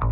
This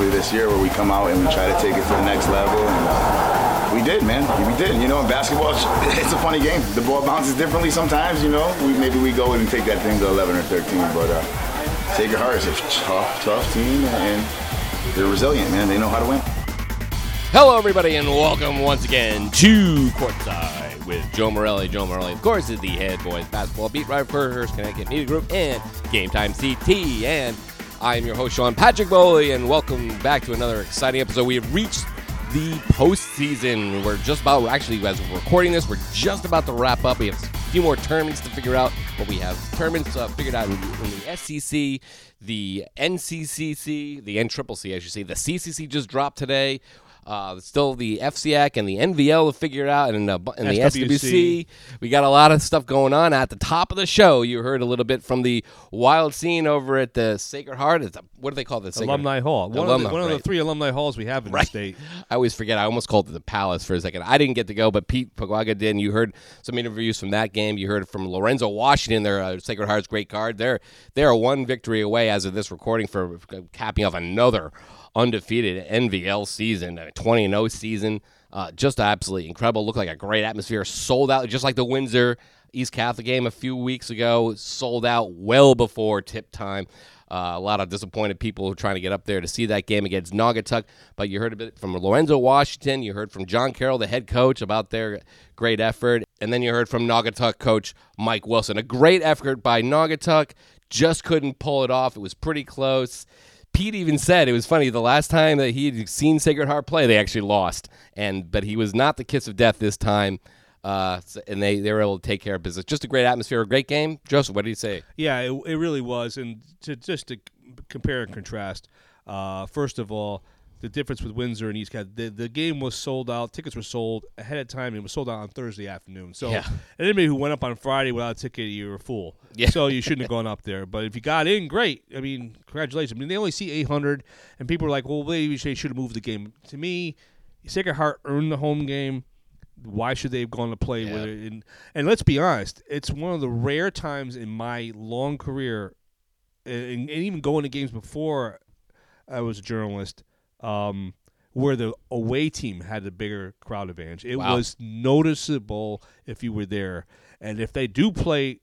usually this year where we come out and we try to take it to the next level. And uh, we did, man. We did. You know, in basketball, it's a funny game. The ball bounces differently sometimes, you know. We, maybe we go and take that thing to 11 or 13. But uh, Sacred Heart is a tough, tough team, and they're resilient, man. They know how to win. Hello, everybody, and welcome once again to Courtside with Joe Morelli. Joe Morelli, of course, is the head boys basketball beat writer for Hearst Connecticut Media Group and Game Time CT. And I am your host, Sean Patrick Bowley, and welcome back to another exciting episode. We have reached the postseason. We're just about, actually, as we're recording this, we're just about to wrap up. We have a few more tournaments to figure out, but we have tournaments uh, figured out in, the SEC, the NCCC, the NCCC, I should say. The CCC just dropped today. Uh, still the FCAC and the NVL to figure it out, and, uh, and the SWC. SWC. We got a lot of stuff going on. At the top of the show, you heard a little bit from the wild scene over at the Sacred Heart. It's what do they call this? Alumni Hall. One, of, the, one of the three alumni halls we have in Right. the state. I always forget. I almost called it the Palace for a second. I didn't get to go, but Pete Pagwaga did. And you heard some interviews from that game. You heard from Lorenzo Washington, their uh, Sacred Heart's great card. They're they're one victory away as of this recording for capping off another undefeated NVL season, a 20 0 season. Uh, just absolutely incredible. Looked like a great atmosphere. Sold out, just like the Windsor East Catholic game a few weeks ago. Sold out well before tip time. Uh, a lot of disappointed people trying to get up there to see that game against Naugatuck. But you heard a bit from Lorenzo Washington. You heard from John Carroll, the head coach, about their great effort. And then you heard from Naugatuck coach Mike Wilson. A great effort by Naugatuck. Just couldn't pull it off. It was pretty close. Pete even said it was funny. The last time that he had seen Sacred Heart play, they actually lost, and but he was not the kiss of death this time. Uh, and they, they were able to take care of business. Just a great atmosphere, a great game. Joseph, what do you say? Yeah, it, it really was. And to just to compare and contrast, uh, first of all, the difference with Windsor and East Cat, the, the game was sold out. Tickets were sold ahead of time. And it was sold out on Thursday afternoon. So Yeah. anybody who went up on Friday without a ticket, you're a fool. Yeah. So you shouldn't have gone up there. But if you got in, great. I mean, congratulations. I mean, they only see 800, and people are like, well, maybe they should have moved the game. To me, Sacred Heart earned the home game. Why should they have gone to play with it? And, and let's be honest, it's one of the rare times in my long career, and, and even going to games before I was a journalist, um, where the away team had a bigger crowd advantage. It Wow. was noticeable if you were there. And if they do play,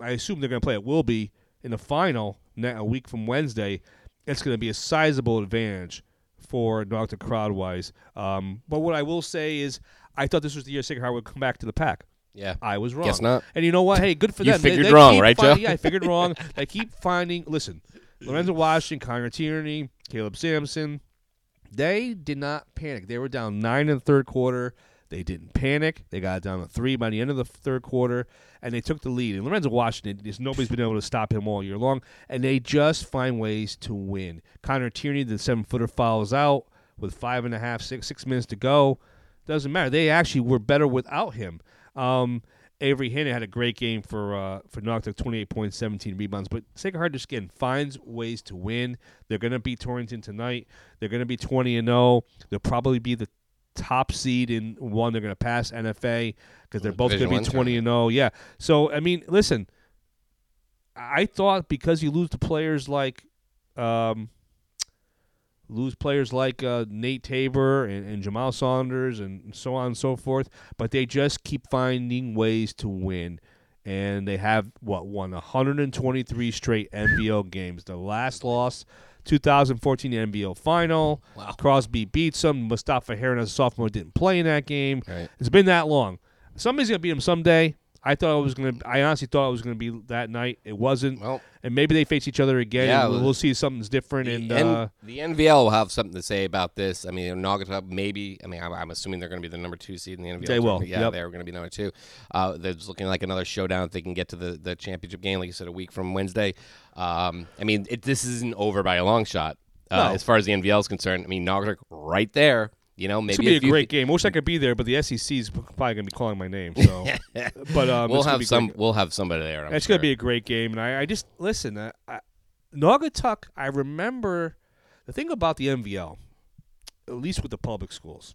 I assume they're going to play at Wilby in the final a week from Wednesday. It's going to be a sizable advantage for North crowd wise. Um, but what I will say is, I thought this was the year Sacred Heart would come back to the pack. Yeah. I was wrong. Guess not. And you know what? Hey, good for You them. They- figured they wrong, right, finding- Joe? Yeah, I figured wrong. They keep finding. Listen, Lorenzo Washington, Connor Tierney, Caleb Sampson. They did not panic. They were down nine in the third quarter. They didn't panic. They got down to three by the end of the third quarter, and they took the lead. And Lorenzo Washington, nobody's been able to stop him all year long, and they just find ways to win. Connor Tierney, the seven footer, fouls out with five and a half, six six minutes to go. Doesn't matter. They actually were better without him. Um, Avery Hanna had a great game for uh, for Naugatuck, 28 points, 17 rebounds. But Sacred Heart just again finds ways to win. They're going to beat Torrington tonight. They're going to be 20 and 0. They'll probably be the top seed in one. They're going to pass NFA because they're both going to be 20 and zero. Yeah. So I mean, listen, I thought because you lose to players like, um, lose players like uh, Nate Tabor and, and Jamal Saunders and so on and so forth, but they just keep finding ways to win. And they have what won 123 straight NVL games. The last loss, 2014 NVL final. Wow. Crosby beats them. Mustafa Heron as a sophomore didn't play in that game. Right. It's been that long. Somebody's gonna beat him someday. I thought it was gonna. I honestly thought it was gonna be that night. It wasn't. Well, and maybe they face each other again. Yeah, and we'll, well, see something's different. the, And N- uh, the NVL will have something to say about this. I mean, Naugatuck maybe. I mean, I'm, I'm assuming they're going to be the number two seed in the NVL. They will. Yeah, yep. they're going to be number two. Uh, there's looking like another showdown if they can get to the, the championship game, like you said, a week from Wednesday. Um, I mean, it, this isn't over by a long shot uh, No. as far as the NVL is concerned. I mean, Naugatuck right there. You know, maybe it's gonna be a great game. Wish I could be there, but the SEC is probably gonna be calling my name. So, but um, we'll have some. great. We'll have somebody there. I'm It's sure. gonna be a great game, and I, I just listen. I, I, Naugatuck. I remember the thing about the NVL, at least with the public schools,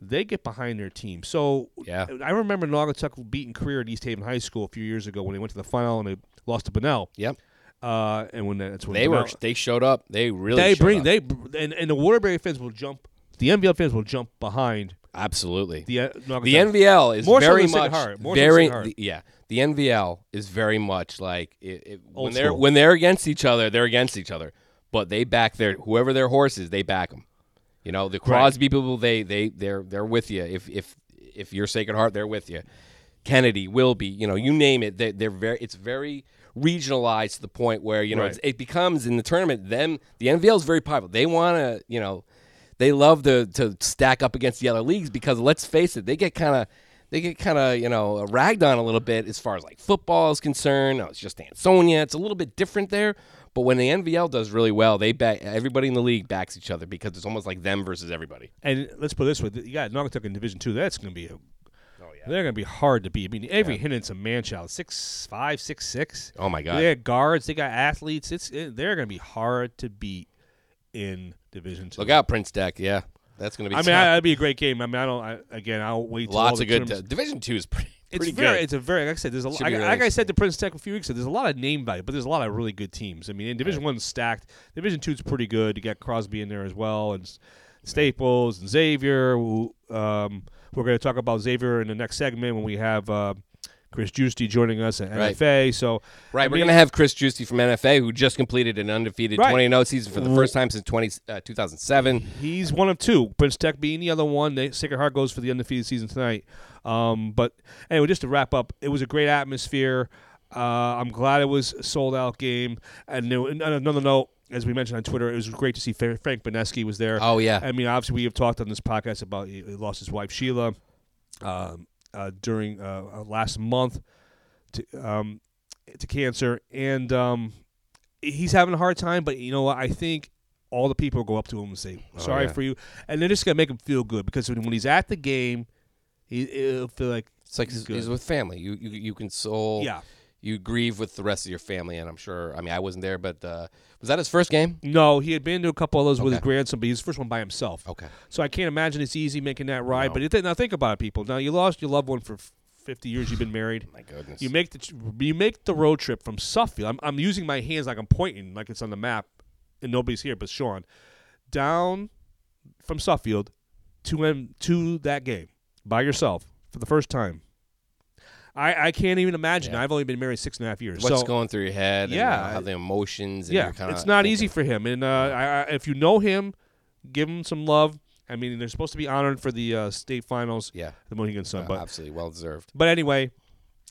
they get behind their team. So Yeah. I remember Naugatuck beating Career at East Haven High School a few years ago when they went to the final and they lost to Bunnell. Yep. Uh, and when that's when They were. They showed up. They really. they showed bring up. they and, and the Waterbury fans will jump. The NVL fans will jump behind absolutely. the uh, The NVL is More very Sacred much very Sacred Heart. the- yeah. The NVL is very much like it, it, when they're school. when they're against each other, they're against each other. But they back their whoever their horse is, they back them. You know, the Crosby people, they they they're they're with you. If if if you're Sacred Heart, they're with you. Kennedy, will be, you know, you name it. They, they're very. It's very regionalized to the point where you know Right. it's, it becomes in the tournament. Them the NVL is very popular. They want to you know they love to to stack up against the other leagues because let's face it, they get kind of they get kind of you know ragged on a little bit as far as like football is concerned. Oh, it's just Ansonia. It's a little bit different there. But when the NVL does really well, they back everybody in the league backs each other because it's almost like them versus everybody. And let's put it this way: you got Naugatuck in Division Two. That's going to be a. Oh yeah. They're going to be hard to beat. I mean, Avery Hinnan's a man child, six five, six six. Oh my god. They got guards. They got athletes. It's it, they're going to be hard to beat in Division Two. Look out, Prince Tech. Yeah, that's going to be. I mean, tough. I, that'd be a great game. I mean, I don't. I, again, I'll wait. lots of good. tournaments- Division two is pretty. it's pretty very. good. It's a very. Like I said, there's a. Should Like, really like I said to Prince Tech a few weeks ago, there's a lot of name value, but there's a lot of really good teams. I mean, in Division One's stacked. Division Two's pretty good. You got Crosby in there as well, and Staples and Xavier. Who, um, we're going to talk about Xavier in the next segment when we have uh, Chris Giusti joining us at Right. NFA. So Right, I we're mean- to have Chris Giusti from NFA, who just completed an undefeated Right. 20 0 season for the first time since 20, uh, 2007. He's one of two. Prince Tech being the other one. They, Sacred Heart goes for the undefeated season tonight. Um, but anyway, just to wrap up, it was a great atmosphere. Uh, I'm glad it was a sold out game. And another note, as we mentioned on Twitter, it was great to see Frank Beneski was there. Oh, yeah. I mean, obviously, we have talked on this podcast about he he lost his wife Sheila um, uh, during uh, uh, last month to um, to cancer, and um, he's having a hard time. But you know what? I think all the people go up to him and say, "Sorry Oh, yeah. for you," and they're just gonna make him feel good because when, when he's at the game, he it'll feel like It's like he's, Good. he's with family. You, you you console. Yeah. You grieve with the rest of your family, and I'm sure. I mean, I wasn't there, but uh, was that his first game? no. He had been to a couple of those with his grandson, but he's the first one by himself. Okay. So I can't imagine it's easy making that ride. No. But it, now think about it, people. Now you lost your loved one for f- 50 years. You've been married. My goodness. You make the tr- you make the road trip from Suffield. I'm, I'm using my hands like I'm pointing, like it's on the map, and nobody's here but Sean. Down from Suffield to M- to that game by yourself for the first time. I, I can't even imagine. Yeah. I've only been married six and a half years. What's so going through your head? and, Yeah. uh, how the emotions. And yeah, it's not thinking- easy for him. And uh, I, I, if you know him, give him some love. I mean, they're supposed to be honored for the uh, state finals, Yeah, the Mohegan Sun. uh, but absolutely well deserved. but anyway,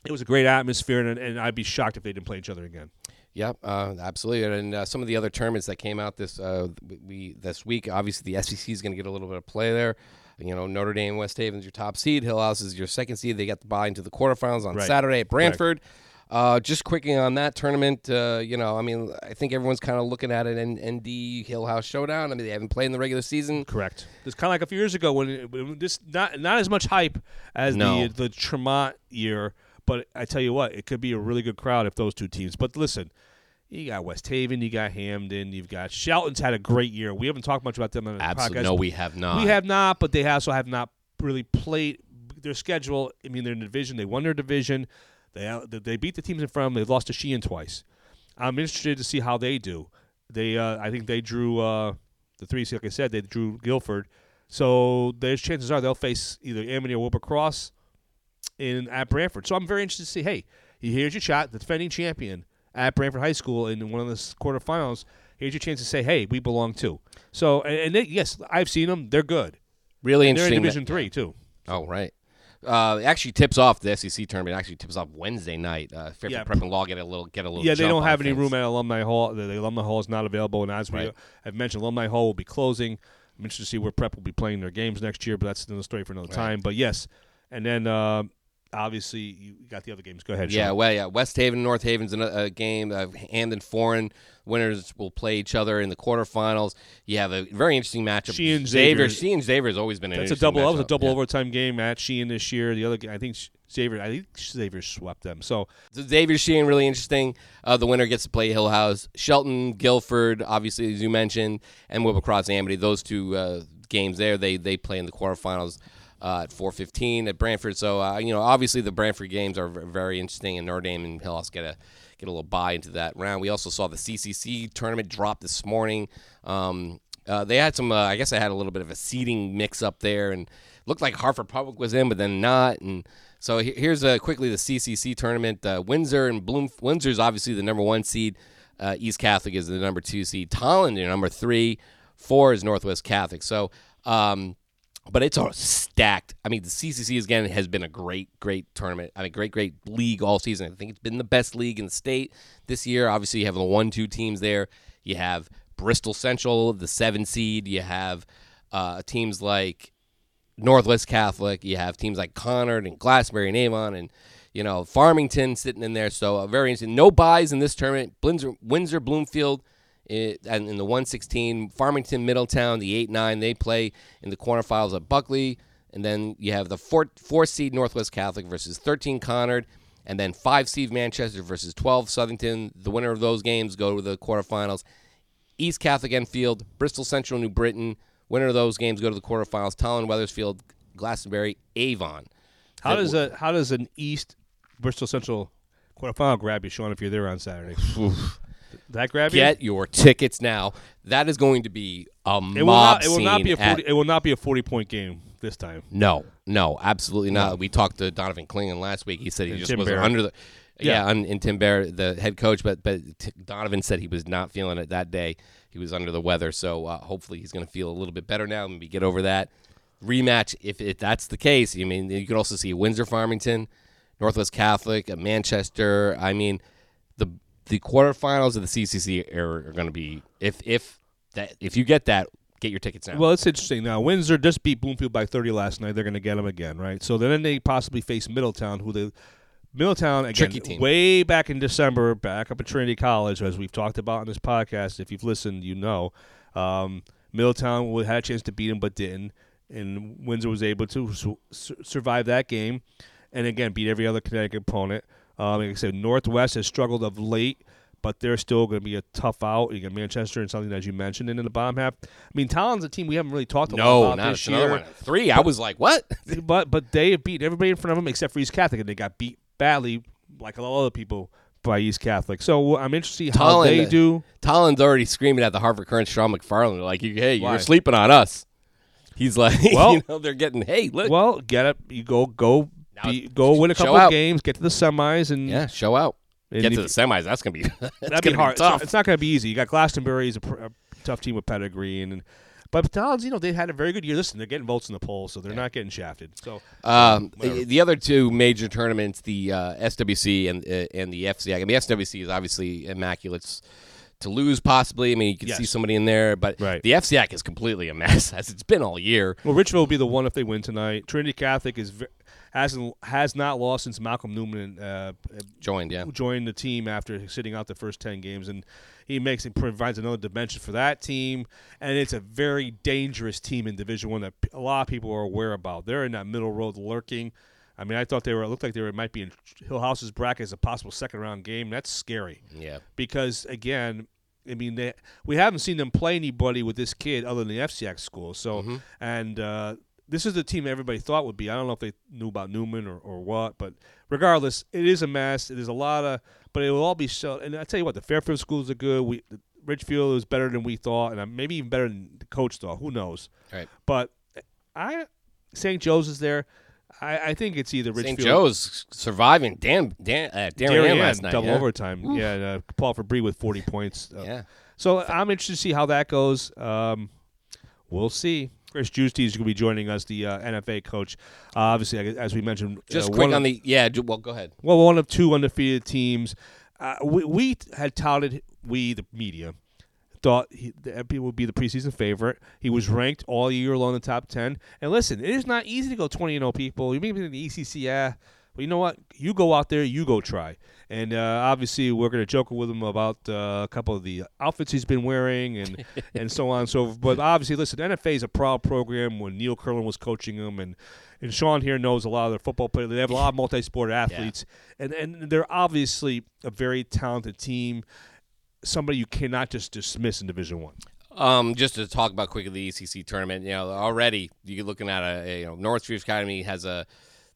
it was a great atmosphere, and, and I'd be shocked if they didn't play each other again. Yep, uh, absolutely. And uh, some of the other tournaments that came out this uh, we- we this week, obviously the SEC is going to get a little bit of play there. You know, Notre Dame, West Haven's your top seed. Hill House is your second seed. They got the bye into the quarterfinals on Right. Saturday at Branford. Uh, just quickly on that tournament, uh, you know, I mean, I think everyone's kind of looking at it in ND Hill House Showdown. I mean, they haven't played in the regular season. Correct. It's kind of like a few years ago when, it, when this not not as much hype as No. the the Tremont year, but I tell you what, it could be a really good crowd if those two teams. But listen, You got West Haven, you got Hamden, you've got Shelton's had a great year. We haven't talked much about them on the Absolutely. podcast. No, we have not. We have not, but they also have not really played their schedule. I mean, they're in the division. They won their division. They they beat the teams in front of them. They've lost to Sheehan twice. I'm interested to see how they do. They, uh, I think they drew uh, the three. Like I said, they drew Guilford. So there's chances are they'll face either Amity or Wilbur Cross in at Branford. So I'm very interested to see. Hey, here's your shot, the defending champion at Branford High School in one of the quarterfinals. Here's your chance to say, hey, we belong too. So and, and they, yes, I've seen them. They're good. really and interesting. They're in. Division that- Three too. Oh, right. Uh, it actually tips off the SEC tournament. Actually tips off Wednesday night. Uh, Fairfield Yeah. Prep and Law get a little get a little. Yeah, they don't have any things. room at Alumni Hall. The, the Alumni Hall is not available, and as we Right. have mentioned, Alumni Hall will be closing. I'm interested to see where Prep will be playing their games next year, but that's another story for another Right. time. But yes, and then uh, obviously you got the other games. Go ahead. Yeah, well, yeah. West Haven, North Haven's a uh, game. Uh, Hamden Foreign winners will play each other in the quarterfinals. You have a very interesting matchup. Sheehan Xavier. Xavier. Sheehan Xavier has always been an that's a double. That was a double Yeah. overtime game at Sheehan this year. The other, I think Xavier. I think Xavier swept them. So So Xavier Sheehan really interesting. Uh, the winner gets to play Hill House. Shelton, Guilford, obviously as you mentioned, and Wilbur Cross Amity. Those two uh, games there, they they play in the quarterfinals uh, at 4:15 at Branford. So uh, you know, obviously the Branford games are very interesting, and Notre Dame and Hill House get a get a little buy into that round. We also saw the CCC tournament drop this morning. Um, uh, they had some. Uh, I guess I had a little bit of a seeding mix up there, and looked like Hartford Public was in, but then not. And so he- here's uh, quickly the CCC tournament. Uh, Windsor and Bloom. Windsor's obviously the number one seed. East Catholic is the number two seed. Tolland number three. Four is Northwest Catholic. So. Um, but it's all stacked. I mean, the CCC again has been a great, great tournament. I mean, great, great league all season. I think it's been the best league in the state this year. Obviously, you have the one-two teams there. You have Bristol Central, the seven seed. You have uh, teams like Northwest Catholic. You have teams like Conard and Glastonbury and Avon and you know Farmington sitting in there. So uh, very interesting. No buys in this tournament. Windsor, Windsor Bloomfield. It, and in the 116, Farmington, Middletown, the 8 9, they play in the quarterfinals at Buckley. And then you have the four, four seed Northwest Catholic versus 13 Conard. And then five seed Manchester versus 12 Southington. The winner of those games go to the quarterfinals. East Catholic Enfield, Bristol Central, New Britain. Winner of those games go to the quarterfinals. Tolland, Wethersfield, Glastonbury, Avon. how does a how does an East Bristol Central quarterfinal grab you, Sean? If you're there on Saturday, that grab you? Get your tickets now. That is going to be a It will mob not. It will not be a at- forty. It will not be a forty point game this time. No, no, absolutely not. We talked to Donovan Clingan last week. He said he And just Tim wasn't Barrett. under the. Yeah, Yeah. and, and Tim Bear, the head coach, but but T- Donovan said he was not feeling it that day. He was under the weather, so uh, hopefully he's going to feel a little bit better now. Maybe get over that rematch if, if that's the case. I mean, you could also see Windsor Farmington, Northwest Catholic, uh, Manchester. I mean, the the quarterfinals of the CCC are, are going to be if if that if you get that, get your tickets now. Well, it's interesting. Now, Windsor just beat Bloomfield by 30 last night. They're going to get them again, right? So then they possibly face Middletown, who they Middletown again, way back in December, back up at Trinity College, as we've talked about on this podcast. If you've listened, you know um, Middletown had a chance to beat them, but didn't, and Windsor was able to su- survive that game, and again beat every other Connecticut opponent. Um, like I said, Northwest has struggled of late, but they're still going to be a tough out. You got Manchester and something as you mentioned in the bottom half. I mean, Tolland's a team we haven't really talked a lot about not this year. Three. I was like, what? but but they have beaten everybody in front of them except for East Catholic, and they got beat badly, like a lot of other people, by East Catholic. So I'm interested how they do. Tolland's already screaming at the Hartford Courant Sean McFarland, like, "Hey, you're sleeping on us." He's like, Well- you know, they're getting, "Hey, look, Well, get up, you go go be, go win a couple of out. games, get to the semis, and yeah, show out, and get to the semis." That's gonna be that's that'd gonna hard. Be tough. It's not going to be easy. You got Glastonbury is a, pr- a tough team with pedigree, and, and but Tolland's, you know, they had a very good year. Listen, they're getting votes in the polls, so they're not getting shafted. So Um, the other two major tournaments, the uh, SWC and uh, and the FCI. I mean, the SWC is obviously immaculate to lose, possibly. I mean, you could see somebody in there, but Right. the FCI is completely a mess, as it's been all year. Well, Richville will be the one if they win tonight. Trinity Catholic is hasn't has not lost since Malcolm Newman uh, Joined, yeah. joined the team after sitting out the first ten games, and he makes it provides another dimension for that team. And it's a very dangerous team in Division One that a lot of people are aware about. They're in that middle road lurking. I mean, I thought they were. It looked like they were, might be in Hillhouse's bracket as a possible second round game. That's scary Yeah. because again, I mean, they, we haven't seen them play anybody with this kid other than the FCX school. So, Mm-hmm. and uh, this is the team everybody thought would be. I don't know if they knew about Newman or, or what, but regardless, it is a mess. It is a lot of, but it will all be so. And I tell you what, the Fairfield schools are good. We Ridgefield is better than we thought, and uh, maybe even better than the coach thought. Who knows? Right. But I, St. Joe's is there. I, I think it's either Ridgefield. St. Joe's surviving. Dan, Dan, uh, Darien, last night. double yeah. overtime. Yeah, and, uh, Paul Fabry with 40 points. Uh, Yeah. So I'm interested to see how that goes. Um, we'll see. Chris Giusti is going to be joining us, the uh, NFA coach. Uh, obviously, as we mentioned, Just uh, quick on of, the yeah. Well, go ahead. well, one of two undefeated teams. Uh, we, we had touted we the media thought he, the MP would be the preseason favorite. He was ranked all year long in the top ten. And listen, it is not easy to go twenty and zero. People, you may be in the ECC, yeah. But you know what? You go out there, you go try. And uh, obviously, we're going to joke with him about uh, a couple of the outfits he's been wearing and and so on and so forth. But obviously, listen, NFA is a proud program when Neil Curlin was coaching them, and and Sean here knows a lot of their football players. They have a lot of multi-sport athletes, and and they're obviously a very talented team. Somebody you cannot just dismiss in Division One. Um, just to talk about quickly the ECC tournament, you know, already you're looking at a, a you know Northfield Academy has a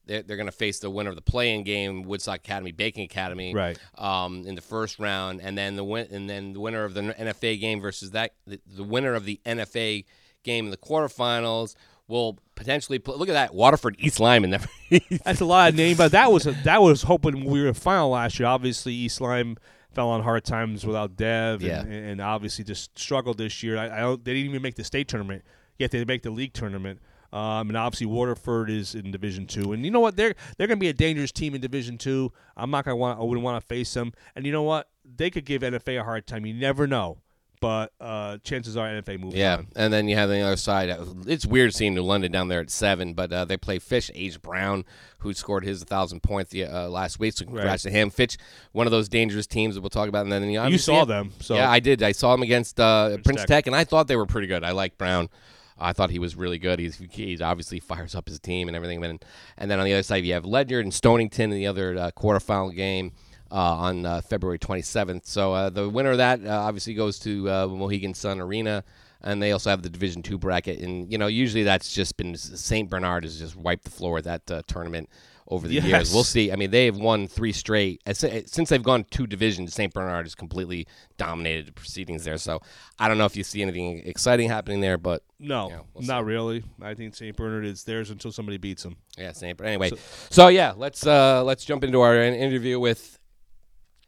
they're, they're going to face the winner of the playing game, Woodstock Academy, Bacon Academy, Right. Um, in the first round, and then the win, and then the winner of the NFA game versus that the, the winner of the NFA game in the quarterfinals will potentially play, look at that Waterford East Lyme. That's a lot of name, but that was a, that was hoping we were in final last year. Obviously, East Lyme fell on hard times without Dev, Yeah. and, and obviously just struggled this year. I, I don't, they didn't even make the state tournament yet. They make the league tournament. Um, and obviously Waterford is in Division Two, and you know what? They're they're going to be a dangerous team in Division Two. I'm not going to want. I wouldn't want to face them. And you know what? They could give NFA a hard time. You never know. But uh, chances are NFA moves Yeah, on. and then you have the other side. It's weird seeing New London down there at seven, but uh, they play Fitch, Age Brown, who scored his thousand points the, uh, last week. So congrats to him. Fitch, one of those dangerous teams that we'll talk about. And then you, You saw them, so yeah, I did. I saw them against uh, Prince Tech. Tech. and I thought they were pretty good. I like Brown. I thought he was really good. He's he obviously fires up his team and everything. And, and then on the other side, you have Ledyard and Stonington in the other uh, quarterfinal game uh, on uh, February 27th. So uh, the winner of that uh, obviously goes to uh, Mohegan Sun Arena. And they also have the Division Two bracket, and you know usually that's just been Saint Bernard has just wiped the floor at that uh, tournament over the Yes. years. We'll see. I mean, they have won three straight since they've gone two divisions. Saint Bernard has completely dominated the proceedings there. So I don't know if you see anything exciting happening there, but no, Yeah, we'll not really. I think St. Bernard is theirs until somebody beats them. yeah, Saint. But anyway, so, yeah, let's uh, let's jump into our interview with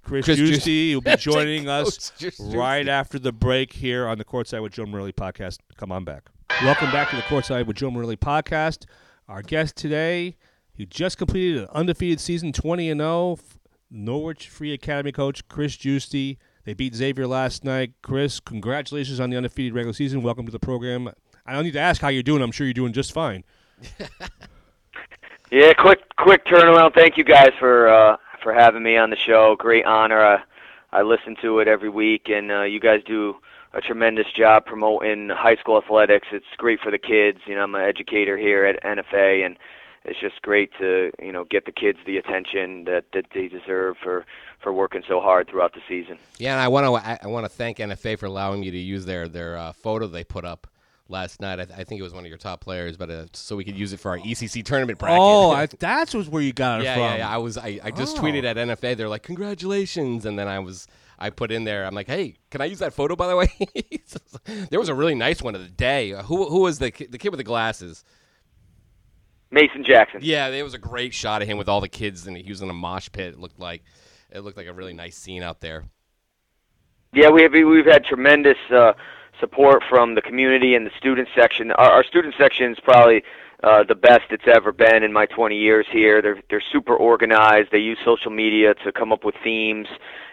Chris, Chris Giusti will be joining us right after the break here on the Courtside with Joe Morelli podcast. Come on back. Welcome back to the Courtside with Joe Morelli podcast. Our guest today, he just completed an undefeated season, 20 and 0. Norwich Free Academy coach Chris Giusti. They beat Xavier last night. Chris, congratulations on the undefeated regular season. Welcome to the program. I don't need to ask how you're doing. I'm sure you're doing just fine. Yeah, quick quick turnaround. Thank you guys for uh, for having me on the show. Great honor. I, I listen to it every week, and uh, you guys do a tremendous job promoting high school athletics. It's great for the kids. You know, I'm an educator here at NFA, and it's just great to you know get the kids the attention that that they deserve for for working so hard throughout the season. yeah, and I want to I, I want to thank NFA for allowing me to use their their uh, photo they put up last night. I, th- I think it was one of your top players, but uh, so we could use it for our ECC tournament bracket. Oh, I, that's was where you got it yeah, from. yeah, yeah. I was I, I just Oh. tweeted at NFA. They're like, congratulations, and then I was I put in there. I'm like, hey, can I use that photo by the way? there was a really nice one of the day. Uh, who who was the ki- the kid with the glasses? Mason Jackson. Yeah, it was a great shot of him with all the kids, and he was in a mosh pit. It looked like it looked like a really nice scene out there. Yeah, we have we've had tremendous uh, support from the community and the student section. Our, our student section is probably uh, the best it's ever been in my 20 years here. They're they're super organized. They use social media to come up with themes,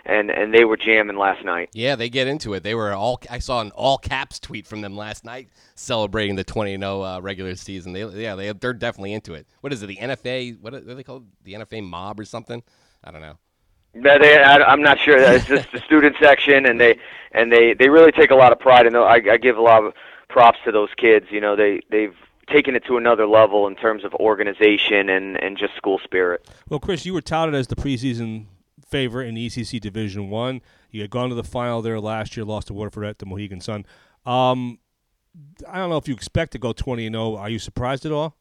and and they were jamming last night. Yeah, they get into it. They were all. I saw an all caps tweet from them last night celebrating the 20 0 uh, regular season. They yeah, they they're definitely into it. What is it? The NFA? What are they called? The NFA mob or something? I don't know. No, they, I, I'm not sure. It's just the student section, and they and they they really take a lot of pride in. I, I give a lot of props to those kids. You know, they they've taking it to another level in terms of organization and and just school spirit. Well, Chris, you were touted as the preseason favorite in ECC Division One. You had gone to the final there last year, lost to Waterford at the Mohegan Sun. Um, I don't know if you expect to go twenty and zero. Are you surprised at all?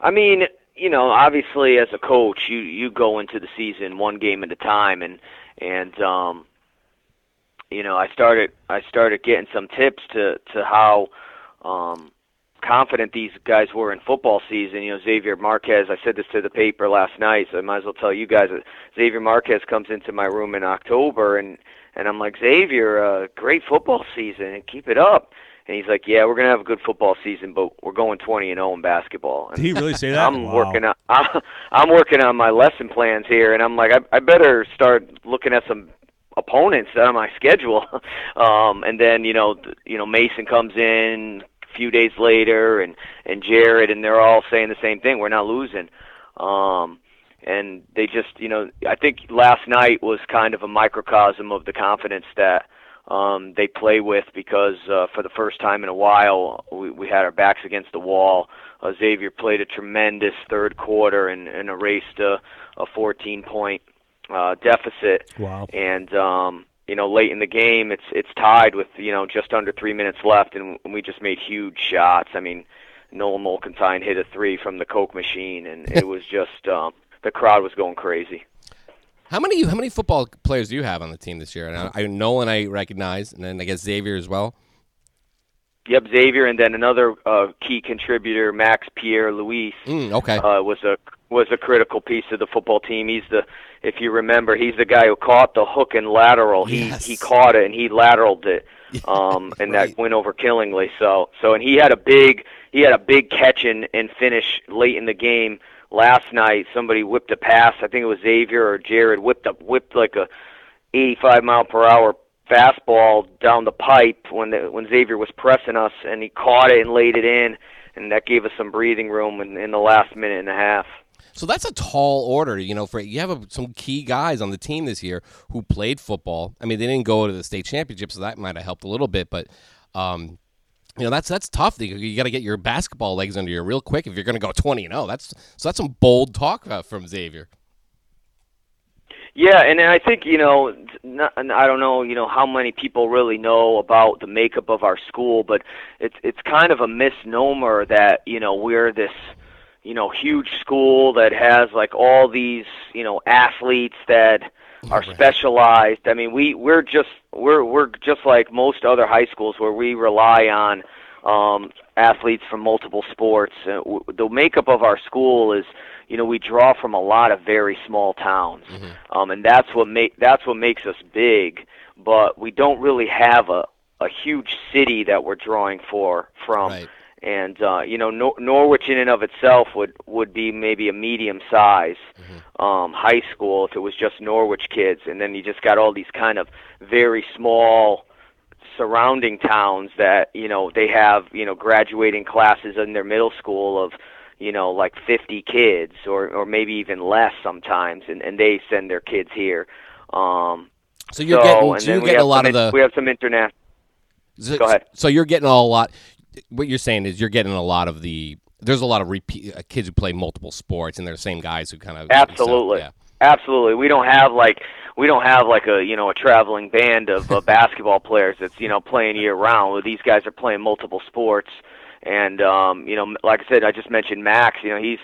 I mean, you know, obviously as a coach, you you go into the season one game at a time, and and um, you know, I started I started getting some tips to to how um, confident these guys were in football season. You know, Xavier Marquez. I said this to the paper last night, so I might as well tell you guys. That Xavier Marquez comes into my room in October, and and I'm like, Xavier, uh, great football season, and keep it up. And he's like, "Yeah, we're gonna have a good football season, but we're going 20 and 0 in basketball." And Did he really say that? I'm Wow. working on I'm, I'm working on my lesson plans here, and I'm like, I, I better start looking at some opponents that on my schedule. um, and then you know, you know, Mason comes in a few days later, and and Jared, and they're all saying the same thing: we're not losing. Um, and they just, you know, I think last night was kind of a microcosm of the confidence that um, they play with because uh, for the first time in a while we, we had our backs against the wall. Uh, Xavier played a tremendous third quarter and, and erased a, a 14 point uh, deficit. Wow. And um, you know, late in the game, it's it's tied with you know just under three minutes left, and we just made huge shots. I mean, Nolan Molkenstein hit a three from the Coke machine, and it was just um, the crowd was going crazy. How many how many football players do you have on the team this year? And I, I Nolan I recognize, and then I guess Xavier as well. Yep, Xavier, and then another uh, key contributor, Max Pierre Luis, Mm, okay. uh, was a was a critical piece of the football team. He's the, if you remember, he's the guy who caught the hook and lateral. He Yes. he caught it and he lateraled it, um, and Right. that went over Killingly. So so and he had a big he had a big catch and and finish late in the game last night. Somebody whipped a pass. I think it was Xavier or Jared whipped up whipped like a 85 mile per hour fastball down the pipe when the, when Xavier was pressing us, and he caught it and laid it in, and that gave us some breathing room in, in the last minute and a half. So that's a tall order, you know. For you have a, some key guys on the team this year who played football. I mean, they didn't go to the state championship, so that might have helped a little bit. But um, you know, that's that's tough. You, got to get your basketball legs under you real quick if you're going to go twenty and zero. That's so that's some bold talk uh, from Xavier. Yeah, and I think you know, not, I don't know, you know, how many people really know about the makeup of our school, but it's it's kind of a misnomer that you know we're this, you know, huge school that has like all these you know athletes that are specialized. I mean, we we're just we're we're just like most other high schools where we rely on um, athletes from multiple sports. Uh, w- the makeup of our school is, you know, we draw from a lot of very small towns, um, and that's what make that's what makes us big. But we don't really have a a huge city that we're drawing for from. Right. And uh, you know, Nor- Norwich in and of itself would would be maybe a medium size um, high school if it was just Norwich kids, and then you just got all these kind of very small surrounding towns that you know they have you know graduating classes in their middle school of you know like 50 kids or or maybe even less sometimes and and they send their kids here um So you're so, getting so you're getting a lot some of the we have some international So, Go ahead. So you're getting a lot. What you're saying is you're getting a lot of the. There's a lot of repeat uh, kids who play multiple sports, and they're the same guys who kind of Absolutely. yeah. Absolutely. We don't have like we don't have like a you know a traveling band of uh, basketball players that's you know playing year round. These guys are playing multiple sports, and um, you know, like I said, I just mentioned Max. You know, he's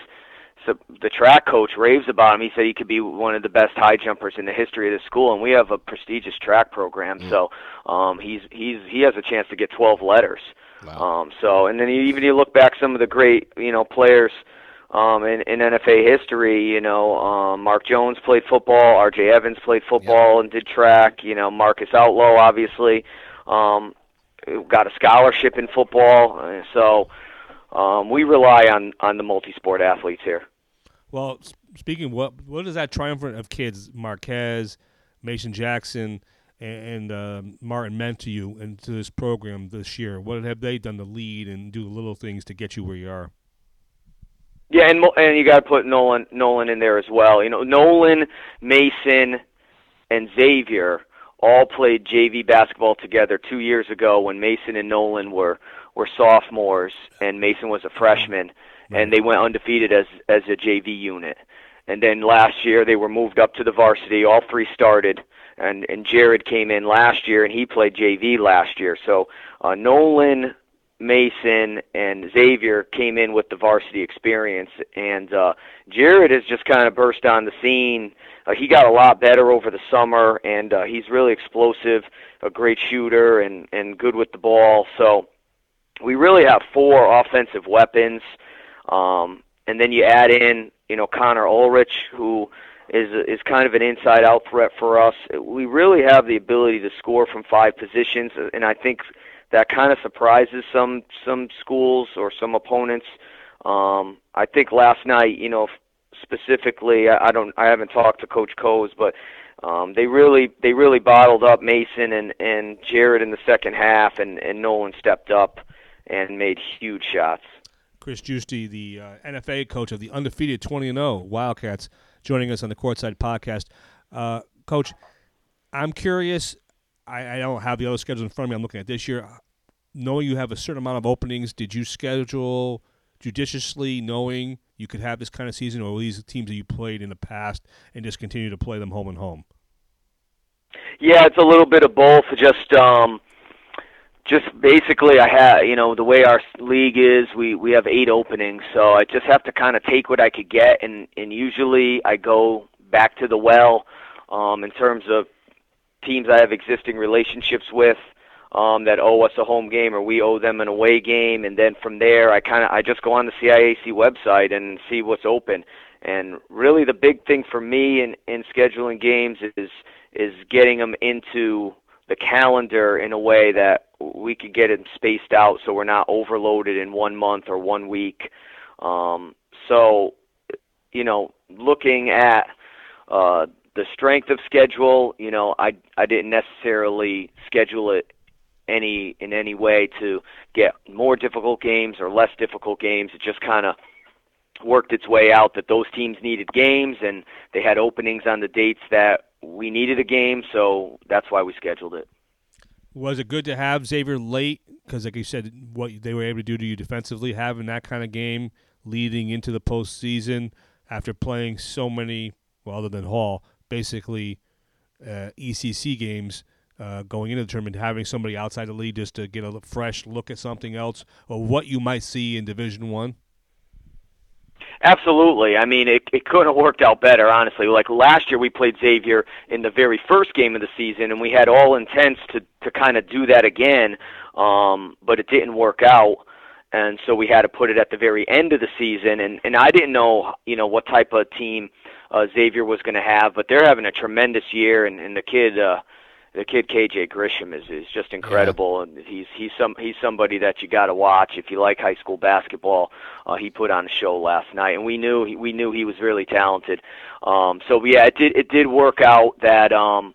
so the track coach raves about him. He said he could be one of the best high jumpers in the history of the school, and we have a prestigious track program. So um, he's he's he has a chance to get 12 letters. Wow. Um, so and then you, even you look back some of the great you know players um, in, in NFA history. You know, um, Mark Jones played football. R.J. Evans played football and did track. You know, Marcus Outlaw obviously um, got a scholarship in football. So um, we rely on on the multi-sport athletes here. Well, speaking, what what is that triumvirate of kids, Marquez, Mason Jackson, and, and uh, Martin meant to you and to this program this year? What have they done to lead and do the little things to get you where you are? Yeah, and Mo- and you got to put Nolan Nolan in there as well. You know, Nolan, Mason, and Xavier all played JV basketball together two years ago when Mason and Nolan were were sophomores and Mason was a freshman, and they went undefeated as as a JV unit. And then last year they were moved up to the varsity. All three started, and and Jared came in last year and he played JV last year. So uh, Nolan, Mason, and Xavier came in with the varsity experience, and uh, Jared has just kind of burst on the scene. Uh, he got a lot better over the summer, and uh, he's really explosive, a great shooter, and and good with the ball. So we really have four offensive weapons. Um, and then you add in, you know, Connor Ulrich, who is is kind of an inside-out threat for us. We really have the ability to score from five positions, and I think that kind of surprises some some schools or some opponents. Um, I think last night, you know, specifically, I, I don't, I haven't talked to Coach Coes, but um, they really they really bottled up Mason and and Jared in the second half, and and Nolan stepped up and made huge shots. Chris Giusti, the uh, NFA coach of the undefeated 20 and 0 Wildcats, joining us on the Courtside podcast. Uh, coach, I'm curious. I, I, don't have the other schedules in front of me. I'm looking at this year. Knowing you have a certain amount of openings, did you schedule judiciously, knowing you could have this kind of season, or these teams that you played in the past and just continue to play them home and home? Yeah, it's a little bit of both. Just um, just basically I have you know the way our league is we we have eight openings so I just have to kind of take what I could get and and usually I go back to the well um in terms of teams I have existing relationships with um that owe us a home game or we owe them an away game and then from there I kind of I just go on the CIAC website and see what's open. And really the big thing for me in in scheduling games is is getting them into the calendar in a way that we could get it spaced out so we're not overloaded in one month or one week. Um, so, you know, looking at uh, the strength of schedule, you know, I I didn't necessarily schedule it any in any way to get more difficult games or less difficult games. It just kind of worked its way out that those teams needed games and they had openings on the dates that we needed a game, so that's why we scheduled it. Was it good to have Xavier late? Because, like you said, what they were able to do to you defensively, having that kind of game leading into the postseason after playing so many, well, other than Hall, basically uh, ECC games uh, going into the tournament, having somebody outside the league just to get a fresh look at something else or what you might see in Division One. Absolutely. I mean, it it couldn't have worked out better, honestly. Like last year, we played Xavier in the very first game of the season, and we had all intents to to kind of do that again, um, but it didn't work out, and so we had to put it at the very end of the season. And and I didn't know, you know, what type of team uh, Xavier was going to have, but they're having a tremendous year, and and the kid. uh the kid KJ Grisham is is just incredible, yeah. and he's he's some he's somebody that you got to watch if you like high school basketball. Uh, he put on a show last night, and we knew he, we knew he was really talented. Um, so yeah, it did it did work out that um,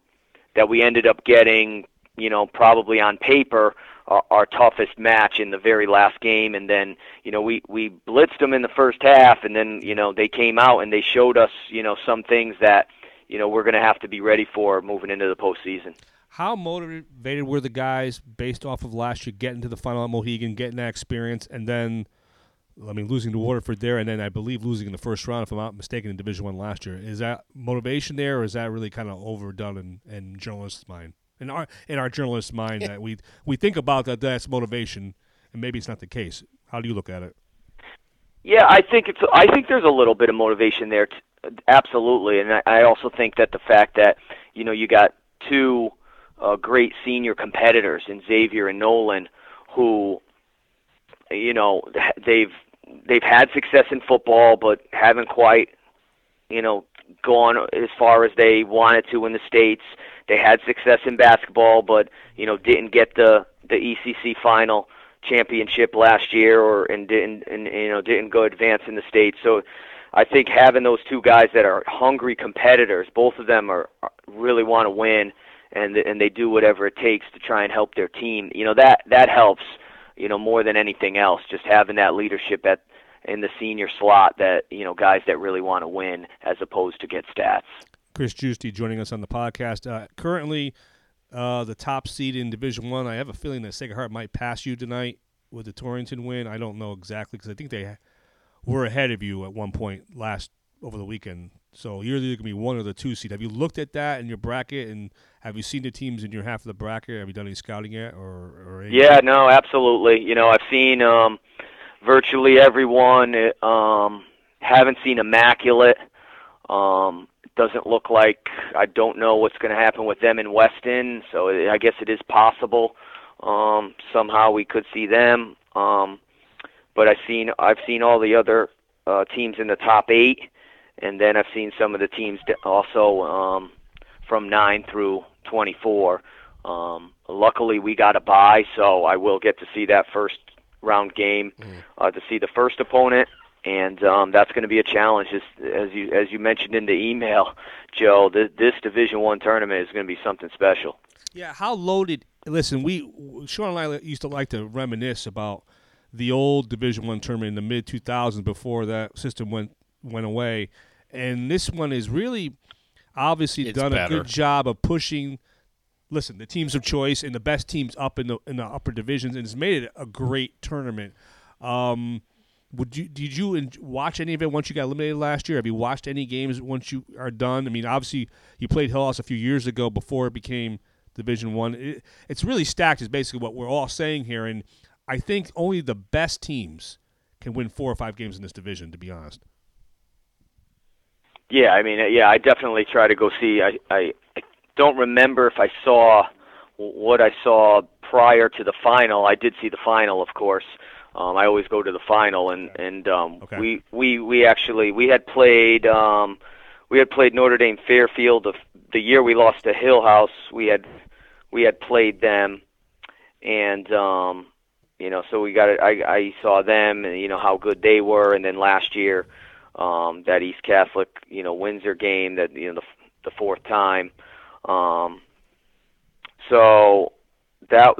that we ended up getting you know probably on paper our, our toughest match in the very last game, and then you know we we blitzed them in the first half, and then you know they came out and they showed us you know some things that you know we're going to have to be ready for moving into the postseason. How motivated were the guys based off of last year getting to the final at Mohegan, getting that experience, and then, I mean, losing to Waterford there, and then I believe losing in the first round, if I'm not mistaken, in Division One last year. Is that motivation there, or is that really kind of overdone in, in journalists' mind? In our in our journalists' mind, that we we think about that that's motivation, and maybe it's not the case. How do you look at it? Yeah, I think it's. I think there's a little bit of motivation there, t- absolutely, and I, I also think that the fact that you know you got two uh, great senior competitors in Xavier and Nolan, who, you know, they've they've had success in football, but haven't quite, you know, gone as far as they wanted to in the states. They had success in basketball, but you know, didn't get the the ECC final championship last year, or and didn't and you know didn't go advance in the states. So. I think having those two guys that are hungry competitors, both of them are, really want to win, and and they do whatever it takes to try and help their team. You know that that helps. You know more than anything else, just having that leadership at in the senior slot that you know guys that really want to win as opposed to get stats. Chris Giusti joining us on the podcast. Uh, currently, uh, the top seed in Division One. I. I have a feeling that Sacred Heart might pass you tonight. with the Torrington win. I don't know exactly because I think they were ahead of you at one point last over the weekend. So you're either to be one or the two seed. Have you looked at that in your bracket, and have you seen the teams in your half of the bracket? Have you done any scouting yet, or, or? Yeah, no, absolutely. You know, I've seen um, virtually everyone. Um, haven't seen immaculate. Um, doesn't look like I don't know what's going to happen with them in Weston. So I guess it is possible. Um, somehow we could see them. Um, but I've seen I've seen all the other uh, teams in the top eight, and then I've seen some of the teams also um, from nine through 24. Um, luckily, we got a bye, so I will get to see that first round game uh, to see the first opponent, and um, that's going to be a challenge. As, as you as you mentioned in the email, Joe, th- this Division One tournament is going to be something special. Yeah, how loaded? Listen, we Sean and I used to like to reminisce about the old Division One tournament in the mid 2000s before that system went went away, and this one is really obviously It's done better. a good job of pushing. Listen, the teams of choice and the best teams up in the in the upper divisions, and it's made it a great tournament. Um, would you did you watch any of it once you got eliminated last year? Have you watched any games once you are done? I mean, obviously you played Hill House a few years ago before it became Division One. It, it's really stacked, is basically what we're all saying here, and I think only the best teams can win four or five games in this division. To be honest, Yeah, I mean, uh, yeah, I definitely try to go see. I I, I don't remember if I saw what I saw prior to the final. I did see the final, of course. Um, I always go to the final, and and um, Okay. we we we actually we had played um, we had played Notre Dame Fairfield the the year we lost to Hill House. We had we had played them, and um, you know, so we got it. I I saw them, and you know how good they were, and then last year um, that East Catholic, you know, Windsor game that you know the the fourth time. Um, so that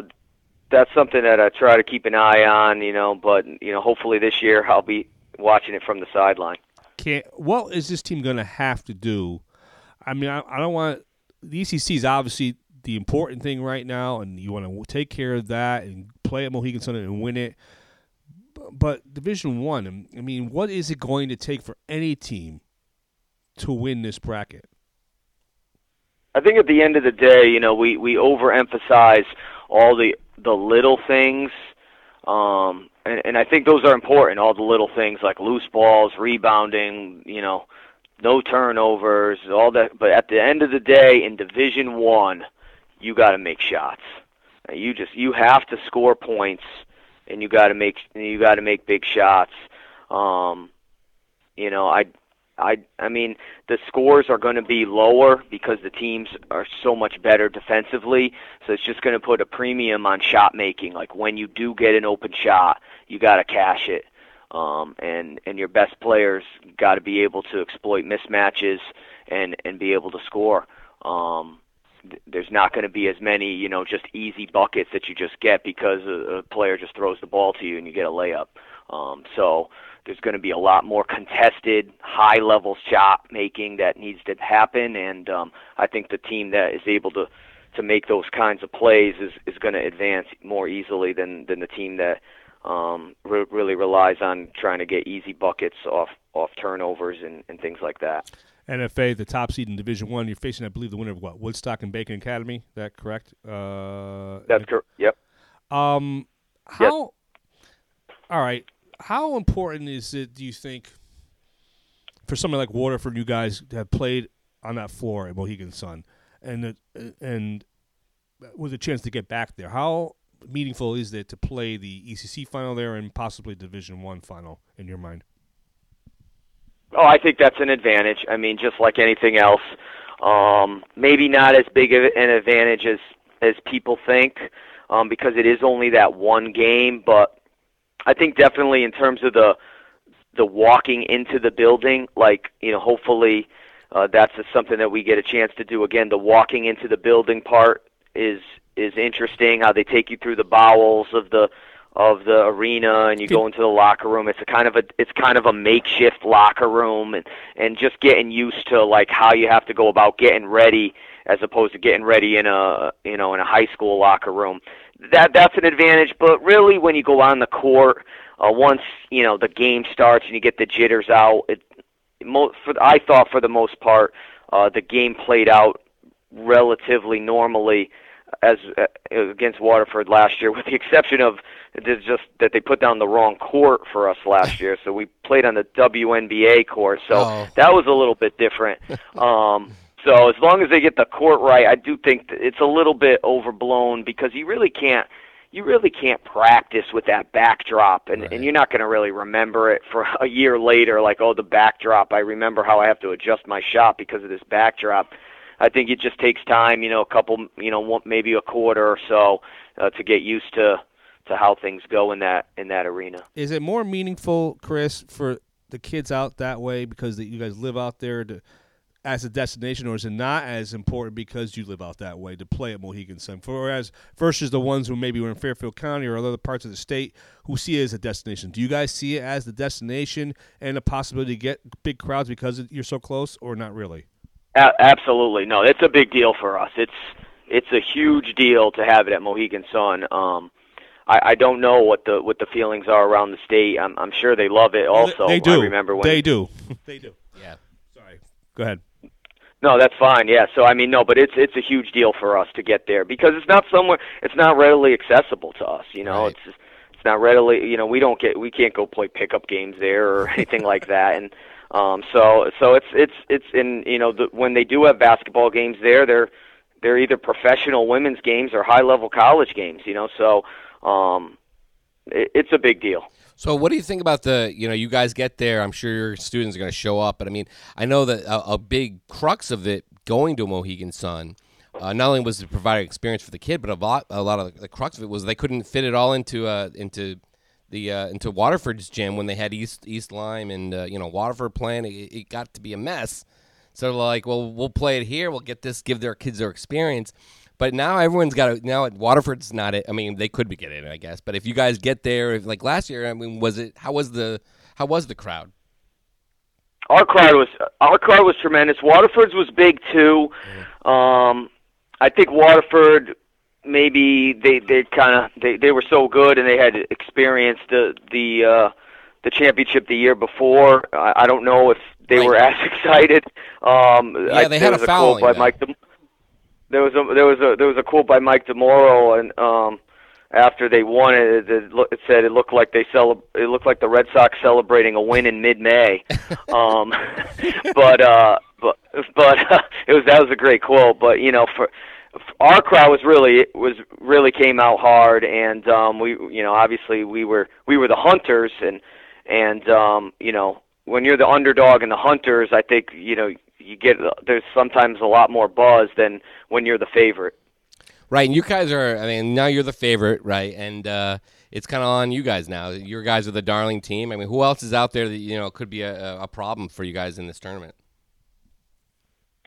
that's something that I try to keep an eye on, you know. But you know, hopefully this year I'll be watching it from the sideline. can what is this team going to have to do? I mean, I, I don't want the ECC is obviously the important thing right now, and you want to take care of that and play at Mohegan Sun and win it. But Division One, I mean, what is it going to take for any team to win this bracket? I think at the end of the day, you know, we we overemphasize all the the little things, um, and and I think those are important. All the little things like loose balls, rebounding, you know, no turnovers, all that. But at the end of the day, in Division One, you got to make shots. You just you have to score points, and you got to make you got to make big shots. Um, you know, I I I mean the scores are going to be lower because the teams are so much better defensively. So it's just going to put a premium on shot making. Like when you do get an open shot, you got to cash it. Um, and and your best players got to be able to exploit mismatches and and be able to score. Um, there's not going to be as many, you know, just easy buckets that you just get because a, a player just throws the ball to you and you get a layup. Um, so there's going to be a lot more contested, high-level shot making that needs to happen, and um, I think the team that is able to to make those kinds of plays is is going to advance more easily than than the team that um, re- really relies on trying to get easy buckets off off turnovers and, and things like that. NFA, the top seed in Division One. You're facing, I believe, the winner of what Woodstock and Bacon Academy. Is that correct? Uh, That's correct. Yep. Um, how? All right. How important is it? Do you think for somebody like Waterford, you guys have played on that floor at Mohegan Sun, and and with a chance to get back there? How meaningful is it to play the ECC final there and possibly Division One final in your mind? Oh, I think that's an advantage. I mean, just like anything else, um, maybe not as big of an advantage as as people think, um, because it is only that one game. But I think definitely in terms of the the walking into the building, like you know, hopefully uh, that's something that we get a chance to do again. The walking into the building part is is interesting. How they take you through the bowels of the of the arena and you go into the locker room it's a kind of a it's kind of a makeshift locker room and and just getting used to like how you have to go about getting ready as opposed to getting ready in a you know in a high school locker room that that's an advantage but really when you go on the court uh, once you know the game starts and you get the jitters out it mo- for I thought for the most part uh the game played out relatively normally as uh, against Waterford last year, with the exception of just that they put down the wrong court for us last year. So we played on the WNBA court, so Oh. that was a little bit different. Um, so as long as they get the court right, I do think that it's a little bit overblown because you really can't. You really can't practice with that backdrop, and, Right. and you're not going to really remember it for a year later. Like, oh, the backdrop. I remember how I have to adjust my shot because of this backdrop. I think it just takes time, you know, a couple, you know, maybe a quarter or so uh, to get used to to how things go in that in that arena. Is it more meaningful, Chris, for the kids out that way because that you guys live out there to, as a destination, or is it not as important because you live out that way to play at Mohegan Sun? Whereas versus the ones who maybe were in Fairfield County or other parts of the state who see it as a destination. Do you guys see it as the destination and a possibility to get big crowds because you're so close, or not really? A- absolutely, no, it's a big deal for us. It's it's a huge deal to have it at Mohegan Sun. Um, I, I don't know what the what the feelings are around the state. I'm I'm sure they love it. Also, they do. I remember when they do. they do. Yeah. Sorry. Go ahead. No, that's fine. Yeah. So I mean, no, but it's it's a huge deal for us to get there because it's not somewhere. It's not readily accessible to us. You know, Right. it's it's not readily. You know, we don't get we can't go play pickup games there or anything like that. And um, so so it's it's it's in you know the, when they do have basketball games there, they're they're either professional women's games or high level college games. You know, so um, it, it's a big deal. So, what do you think about the? You know, you guys get there. I'm sure your students are going to show up, but I mean, I know that a, a big crux of it going to Mohegan Sun, uh, not only was to provide an experience for the kid, but a lot, a lot of the crux of it was they couldn't fit it all into uh, into the uh, into Waterford's gym when they had East East Lyme and uh, you know Waterford playing. It, it got to be a mess. So like, well, we'll play it here. We'll get this, give their kids their experience. But now everyone's got to. Now at Waterford's not it. I mean, they could be getting it, I guess. But if you guys get there, if, like last year, I mean, was it? How was the? How was the crowd? Our crowd was our crowd was tremendous. Waterford's was big too. Um, I think Waterford maybe they they kind of they they were so good and they had experienced the the uh, the championship the year before. I, I don't know if they Right. were as excited. Um, Yeah, I, they had a quote by. Mike. De, there was a there was a there was a quote by Mike DiMauro and um, after they won it, it, it said it looked like they cele- it looked like the Red Sox celebrating a win in mid-May. um, but uh, but but uh, it was that was a great quote. But you know, for our crowd was really was really came out hard, and um, we you know obviously we were we were the hunters, and and um, you know when you're the underdog and the hunters, I think you know you get there's sometimes a lot more buzz than when you're the favorite. Right, and you guys are. I mean, now you're the favorite, right? And uh, it's kind of on you guys now. Your guys are the darling team. I mean, who else is out there that you know could be a, a problem for you guys in this tournament?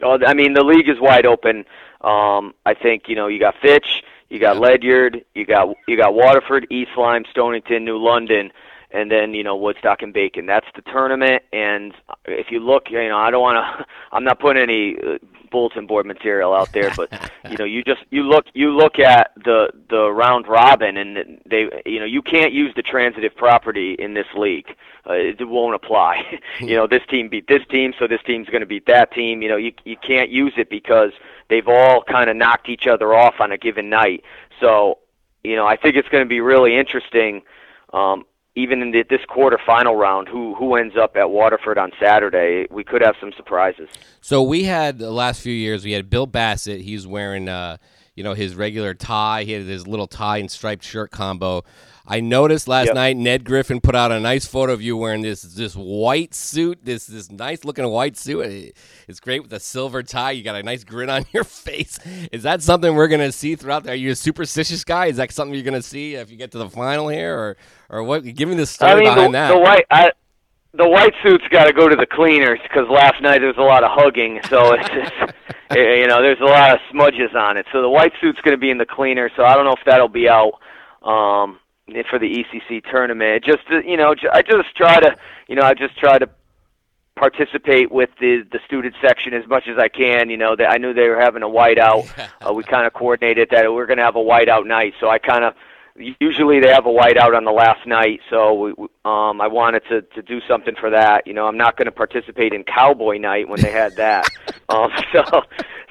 Oh, I mean, the league is wide open. Um, I think you know you got Fitch, you got Ledyard, you got you got Waterford, East Lyme, Stonington, New London, and then you know Woodstock and Bacon. That's the tournament. And if you look, you know, I don't want to. I'm not putting any uh, bulletin board material out there, but you know, you just you look you look at the the round robin, and they you know you can't use the transitive property in this league. Uh, it won't apply. you know, this team beat this team, so this team's going to beat that team. You know, you you can't use it because they've all kind of knocked each other off on a given night. So, you know, I think it's going to be really interesting. Um, even in the, this quarterfinal round, who who ends up at Waterford on Saturday? We could have some surprises. So we had the last few years. We had Bill Bassett. He's wearing, uh, you know, his regular tie. He had his little tie and striped shirt combo. I noticed last Yep. night Ned Griffin put out a nice photo of you wearing this this white suit. This this nice looking white suit. It- It's great with a silver tie. You got a nice grin on your face. Is that something we're gonna see throughout? There? Are you a superstitious guy? Is that something you're gonna see if you get to the final here, or or what? Give me the story I mean, behind the, that. the white I, the white suit's got to go to the cleaners because last night there was a lot of hugging, so it's just, eh, you know there's a lot of smudges on it. So the white suit's going to be in the cleaner. So I don't know if that'll be out. Um, for the ECC tournament. Just to, you know, I just try to, you know, I just try to participate with the the student section as much as I can. You know, that I knew they were having a whiteout. Uh, we kind of coordinated that we are going to have a whiteout night, so I kind of usually they have a whiteout on the last night. So we, um, I wanted to to do something for that. You know, I'm not going to participate in Cowboy Night when they had that. um, so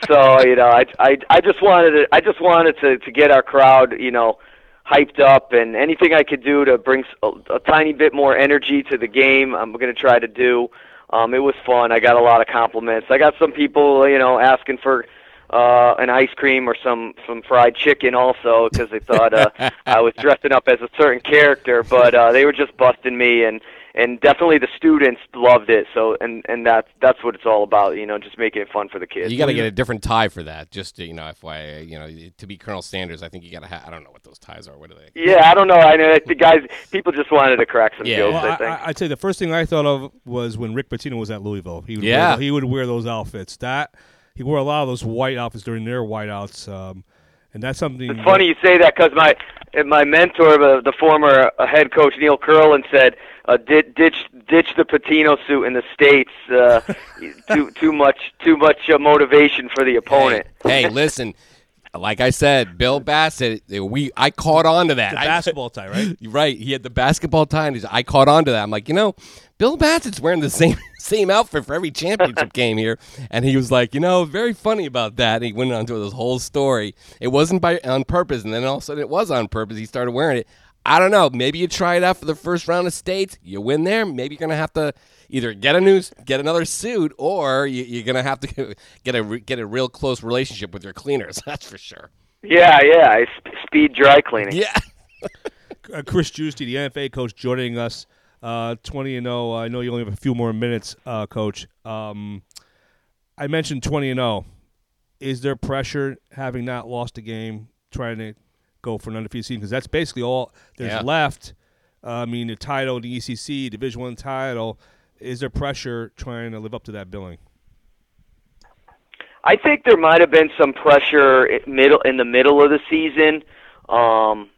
so you know, I I I just wanted to I just wanted to to get our crowd, you know hyped up and anything I could do to bring a, a tiny bit more energy to the game, I'm going to try to do. Um, it was fun. I got a lot of compliments. I got some people, you know, asking for uh, an ice cream or some some fried chicken also because they thought uh, I was dressing up as a certain character. But uh, they were just busting me, and and definitely the students loved it. So and and that's that's what it's all about. You know, just making it fun for the kids. You got to get a different tie for that. Just to, you know, FYI, you know, to be Colonel Sanders, I think you got to. have I don't know what those ties are. What are they? Yeah, I don't know. I know the guys. People just wanted to crack some yeah. jokes. Well, I think. I, would say the first thing I thought of was when Rick Pitino was at Louisville. He would yeah. Wear, he would wear those outfits. That he wore a lot of those white outfits during their whiteouts. Um, and that's something. It's funny you say that because my my mentor, the, the former uh, head coach Neil Curlin, said uh, ditch ditch the Pitino suit in the states. Uh, too too much too much uh, motivation for the opponent. Hey, hey listen. Like I said, Bill Bassett, we I caught on to that. The basketball tie, right? right. He had the basketball tie, and I caught on to that. I'm like, you know, Bill Bassett's wearing the same same outfit for every championship game here, and he was like, you know, very funny about that. And he went on to this whole story. It wasn't by on purpose, and then all of a sudden it was on purpose. He started wearing it. I don't know. Maybe you try it out for the first round of states. You win there. Maybe you're gonna have to either get a new, get another suit, or you, are gonna have to get a get a real close relationship with your cleaners. That's for sure. Yeah, yeah. Speed dry cleaning. Yeah. uh, Chris Giusti, the NFA coach, joining us. Uh, twenty and zero. Oh, I know you only have a few more minutes, uh, Coach. Um, I mentioned twenty and zero. Oh. Is there pressure having not lost a game, trying to go for an undefeated season because that's basically all there's yeah. left. Uh, I mean, the title, the ECC, Division One title. Is there pressure trying to live up to that billing? I think there might have been some pressure in middle in the middle of the season, um,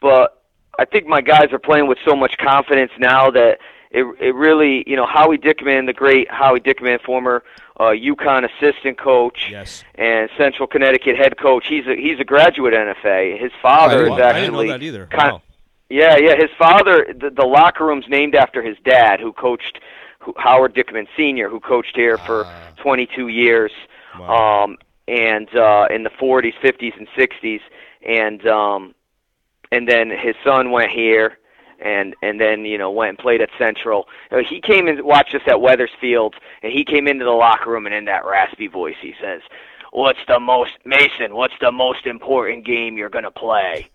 but I think my guys are playing with so much confidence now that it it really you know Howie Dickman, the great Howie Dickman, former uh, UConn assistant coach yes. and Central Connecticut head coach. He's a he's a graduate NFA. His father is actually I didn't know that either. Kind of, yeah, yeah. His father, the, the locker room's named after his dad, who coached who, Howard Dickman Sr., who coached here for uh, 22 years, wow. um, and uh, in the 40s, 50s, and 60s, and um, and then his son went here and and then you know went and played at Central. Uh, he came and watched us at Wethersfield, and he came into the locker room and in that raspy voice he says, "What's the most Mason? What's the most important game you're gonna play?"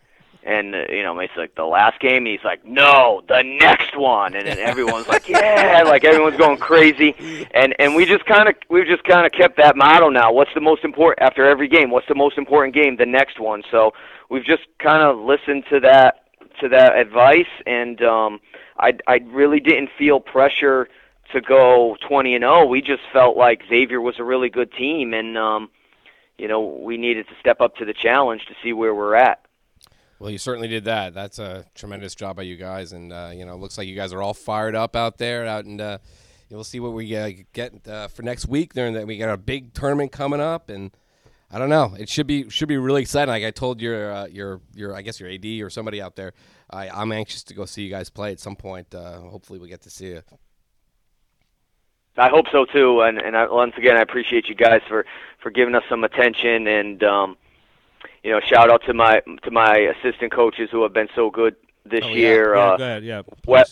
And uh, you know, Mason's like the last game. He's like, "No, the next one." And then everyone's like, "Yeah!" Like everyone's going crazy. And and we just kind of we've just kind of kept that motto now. What's the most important after every game? What's the most important game? The next one. So we've just kind of listened to that to that advice, and um, I I really didn't feel pressure to go 20 and 0. We just felt like Xavier was a really good team, and um, you know we needed to step up to the challenge to see where we're at. Well, you certainly did that. That's a tremendous job by you guys, and uh, you know, looks like you guys are all fired up out there. Out and uh, we'll see what we uh, get uh, for next week. There, that we got a big tournament coming up, and I don't know. It should be should be really exciting. Like I told your uh, your your I guess your AD or somebody out there. I I'm anxious to go see you guys play at some point. Uh, hopefully we get to see you. I hope so too. And and I, once again, I appreciate you guys for for giving us some attention. And um, you know, shout out to my to my assistant coaches who have been so good this oh, year. Yeah, uh, go ahead. Yeah. Wes,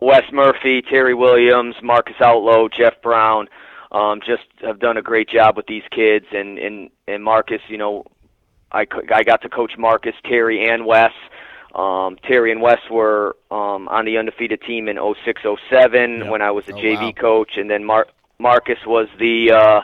Wes Murphy, Terry Williams, Marcus Outlow, Jeff Brown um, just have done a great job with these kids. And and and Marcus, you know, I I got to coach Marcus, Terry, and Wes. Um, Terry and Wes were um, on the undefeated team in 0607 yep. when I was a oh, JV wow. coach, and then Mar- Marcus was the uh,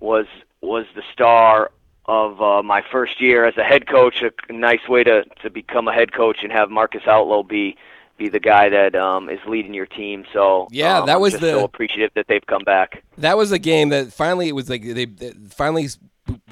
was was the star of uh, my first year as a head coach. A nice way to to become a head coach and have Marcus Outlow be be the guy that um, is leading your team. So yeah, um, that was the so appreciative that they've come back. That was a game that finally it was like they, they finally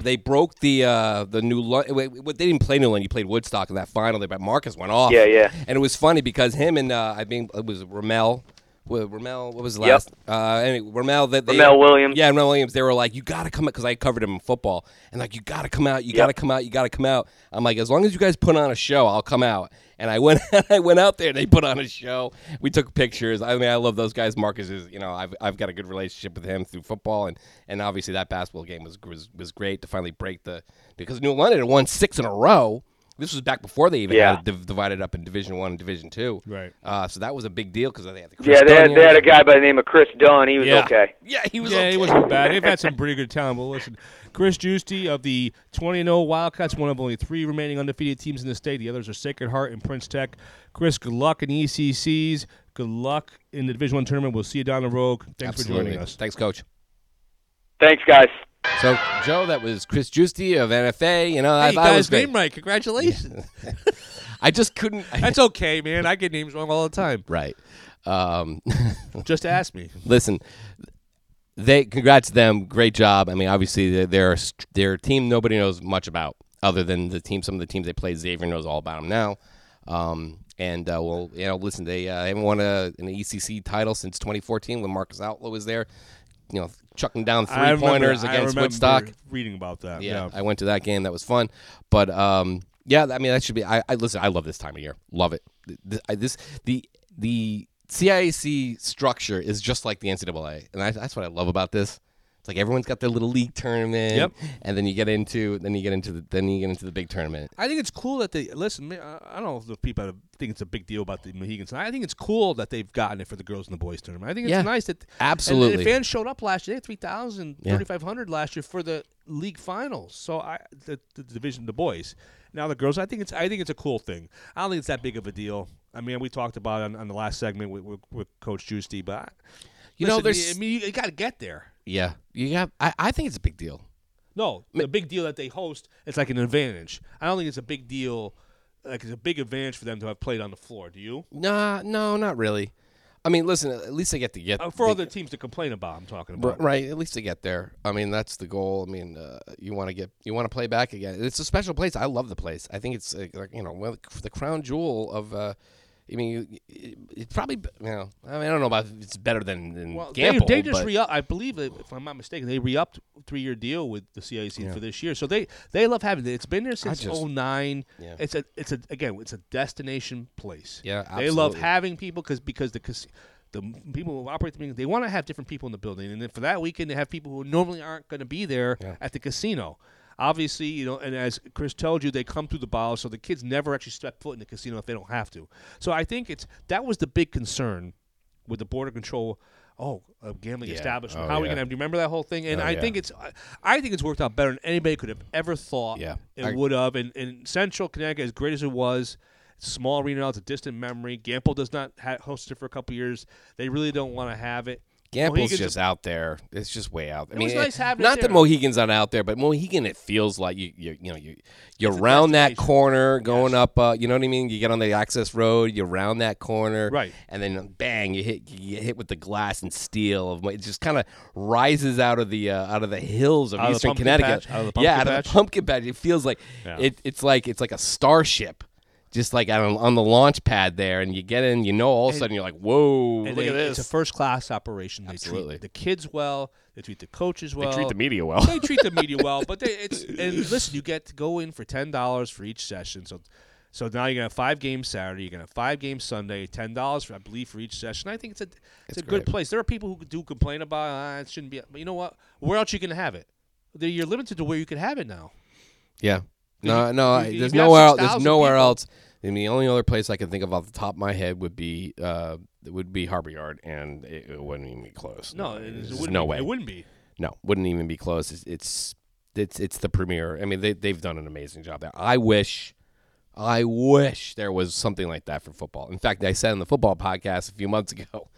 they broke the uh, the new. Wait, they didn't play New London. You played Woodstock in that final. They but Marcus went off. Yeah, yeah. And it was funny because him and uh, I mean it was Ramel. Ramel, what was the Yep. last? Uh, anyway, Ramel. That they, Ramel Williams. Yeah, Ramel Williams. They were like, "You got to come out," because I covered him in football, and like, "You got to come out. You Yep. got to come out. You got to come out." I'm like, "As long as you guys put on a show, I'll come out." And I went, I went out there. They put on a show. We took pictures. I mean, I love those guys. Marcus is, you know, I've, I've got a good relationship with him through football, and, and obviously that basketball game was, was was great to finally break the because New London had won six in a row. This was back before they even Yeah. had it div- divided up in Division One and Division Two. Right. Uh, so that was a big deal because they had the Chris Yeah, they had, they had a guy by the name of Chris Dunn. He was Yeah. okay. Yeah, he was. yeah, okay. he wasn't bad. They've had some pretty good talent. But listen, Chris Juicy of the 20 0 Wildcats, one of only three remaining undefeated teams in the state. The others are Sacred Heart and Prince Tech. Chris, good luck in ECCs. Good luck in the Division One tournament. We'll see you down the road. Thanks Absolutely. for joining us. Thanks, Coach. Thanks, guys. So, Joe, that was Chris Juicy of NFA. You know, I, Hey, you I got was his name right. Congratulations. I just couldn't. That's okay, man. I get names wrong all the time. right. Um, Just ask me. listen, they congrats to them. Great job. I mean, obviously they're, they're a st- they're a team nobody knows much about other than the team. Some of the teams they played, Xavier knows all about them now. Um, and uh, well, you know, listen, they uh, haven't won a, an ECC title since 2014 when Marcus Outlow was there. You know, chucking down I three remember- pointers I against remember Woodstock. Reading about that. Yeah, Yeah. I went to that game. That was fun. But um, yeah, I mean that should be. I, I listen. I love this time of year. Love it. Th- I, this the the CIAC structure is just like the NCAA, and I, that's what I love about this. It's like everyone's got their little league tournament, Yep. and then you get into then you get into the then you get into the big tournament. I think it's cool that they listen. I don't know if the people think it's a big deal about the Mohegans. I think it's cool that they've gotten it for the girls and the boys tournament. I think it's Yeah, nice that absolutely. Fans showed up last year. They had 3,000, Yeah. 3,500 last year for the league finals. So I the, the division, the boys. Now the girls. I think it's I think it's a cool thing. I don't think it's that big of a deal. I mean, we talked about it on, on the last segment with, with, with Coach Juicy, but I- You know, there's- I mean, you, you got to get there. Yeah, you have. I, I think it's a big deal. No, the big deal that they host, it's like an advantage. I don't think it's a big deal. Like it's a big advantage for them to have played on the floor. Do you? Nah, no, not really. I mean, listen. At least they get to get Uh, for they- other teams to complain about, I'm talking about. Right, at least they get there. I mean, that's the goal. I mean, uh, you want to get, you want to play back again. It's a special place. I love the place. I think it's uh, like you know, well, the crown jewel of. I mean, it, it's probably you know. I mean, I don't know about if it's better than than Well, they, Gampel, they just but- re. I believe, if I'm not mistaken, they re upped three year deal with the CIC for this year. So they they love having it. It's been there since just- '09. Yeah. It's a it's a again it's a destination place. Yeah, they love having people because because the the people who operate the meeting, they want to have different people in the building, and then for that weekend they have people who normally aren't going to be there Yeah. at the casino. Obviously, you know, and as Chris told you, they come through the bottle, so the kids never actually step foot in the casino if they don't have to. So I think it's that was the big concern with the Board of Control. Oh, a gambling Yeah. establishment. Oh, How are we yeah. gonna? Do you remember that whole thing? And Oh, I yeah. think it's, I- think it's worked out better than anybody could have ever thought. Yeah. it would have. And, and Central Connecticut, as great as it was, small arena now. It's a distant memory. Gampel does not ha- host it for a couple years. They really don't want to have it. Gampel's just out there. It's just way out. I It mean, nice it not that. Mohegan's not out there, but Mohegan, it feels like you, you, you know, you, It's a around that corner, going Yes. up. Uh, you know what I mean? You get on the access road, you're around that corner, Right. And then bang, you hit, you get hit with the glass and steel of. It just kind of rises out of the uh, out of the hills of Out of the Eastern pumpkin Connecticut. patch? Out of yeah, pumpkin out of patch? the pumpkin patch. It feels like Yeah. it, it's like it's like a starship. Just like on, on the launch pad there, and you get in, you know, all of a sudden you're like, "Whoa, And look they- at this!" It's a first class operation. They Absolutely. treat the kids well. They treat the coaches well. They treat the media well. they treat the media well, but they, it's and listen, you get to go in for ten dollars for each session. So, so now you're gonna have five games Saturday. You're gonna have five games Sunday. Ten dollars, for I believe, for each session. I think it's a it's, It's a good place. There are people who do complain about ah, it shouldn't be, but you know what? Where else you gonna have it? You're limited to where you can have it now. Yeah. No, no. you- there's you have nowhere. Else, there's nowhere people. else. I mean, the only other place I can think of off the top of my head would be uh, would be Harbor Yard, and it, it wouldn't even be close. No, it, There's it wouldn't no be, way. It wouldn't be. No, wouldn't even be close. It's it's it's, it's the premier. I mean, they they've done an amazing job there. I wish. I wish there was something like that for football. In fact, I said in the football podcast a few months ago,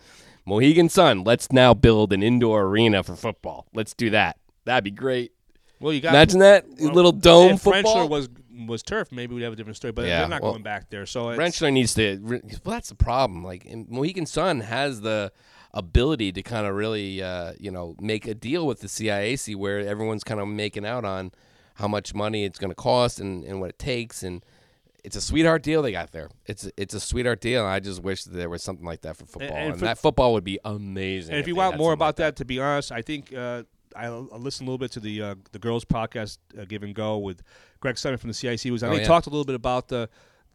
Mohegan Sun, let's now build an indoor arena for football. Let's do that. That'd be great. Well, you got Imagine that well, little dome football. Frenchler was was turf, maybe we'd have a different story. But Yeah, they're not well, going back there. So Rentschler needs to. Well, that's the problem. Like and Mohegan Sun has the ability to kind of really, uh, you know, make a deal with the CIAC where everyone's kind of making out on how much money it's going to cost and, and what it takes. And it's a sweetheart deal they got there. It's it's a sweetheart deal. And I just wish that there was something like that for football. And, and for- that football would be amazing. And if you want more like about that, to be honest, I think uh, I, I listened a little bit to the uh, the girls podcast, uh, Give and Go, with Greg Simon from the CIC. Was on. Oh, they yeah. talked a little bit about the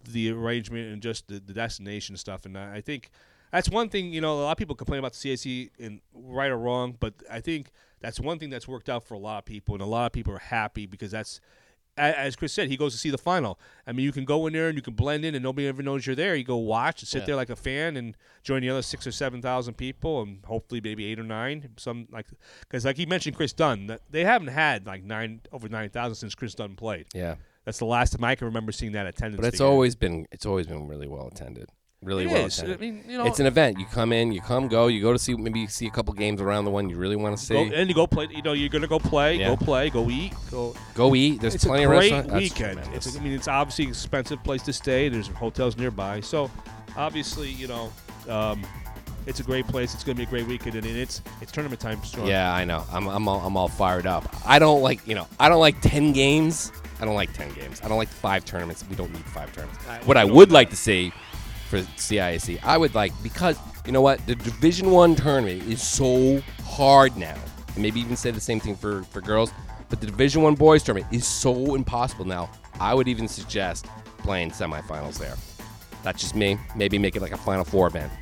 the arrangement and just the, the destination stuff. And I I think that's one thing. You know, a lot of people complain about the CIC, and right or wrong, but I think that's one thing that's worked out for a lot of people, and a lot of people are happy because that's. As Chris said, he goes to see the final. I mean, you can go in there and you can blend in, and nobody ever knows you're there. You go watch and sit Yeah. there like a fan and join the other six or seven thousand people, and hopefully maybe eight or nine. Some like because like he mentioned, Chris Dunn, they haven't had like nine over nine thousand since Chris Dunn played. Yeah. That's the last time I can remember seeing that attendance. But it's figure. always been it's always been really well attended. Really It well is. I mean, you know, it's an event. You come in, you come, go. You go to see maybe you see a couple games around the one you really want to see. go, and you go play. You know, you're gonna go play, Yeah. go play, go eat, go. go eat. There's it's plenty of restaurants. Weekend. It's, I mean, it's obviously an expensive place to stay. There's hotels nearby, so obviously, you know, um, it's a great place. It's gonna be a great weekend, and it's it's tournament time. Strong. Yeah, I know. I'm I'm all, I'm all fired up. I don't like you know I don't like ten games. I don't like ten games. I don't like five tournaments. We don't need five tournaments. I- what I would like to see for CIAC, I would like because you know what the Division One tournament is so hard now. And maybe even say the same thing for for girls. But the Division One boys tournament is so impossible now. I would even suggest playing semifinals there. That's just me. Maybe make it like a Final Four event.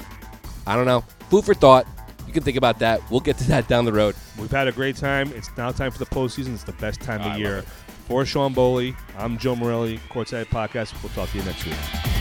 I don't know. Food for thought. You can think about that. We'll get to that down the road. We've had a great time. It's now time for the postseason. It's the best time I of love year. For Sean Boley, I'm Joe Morelli, Courtside Podcast. We'll talk to you next week.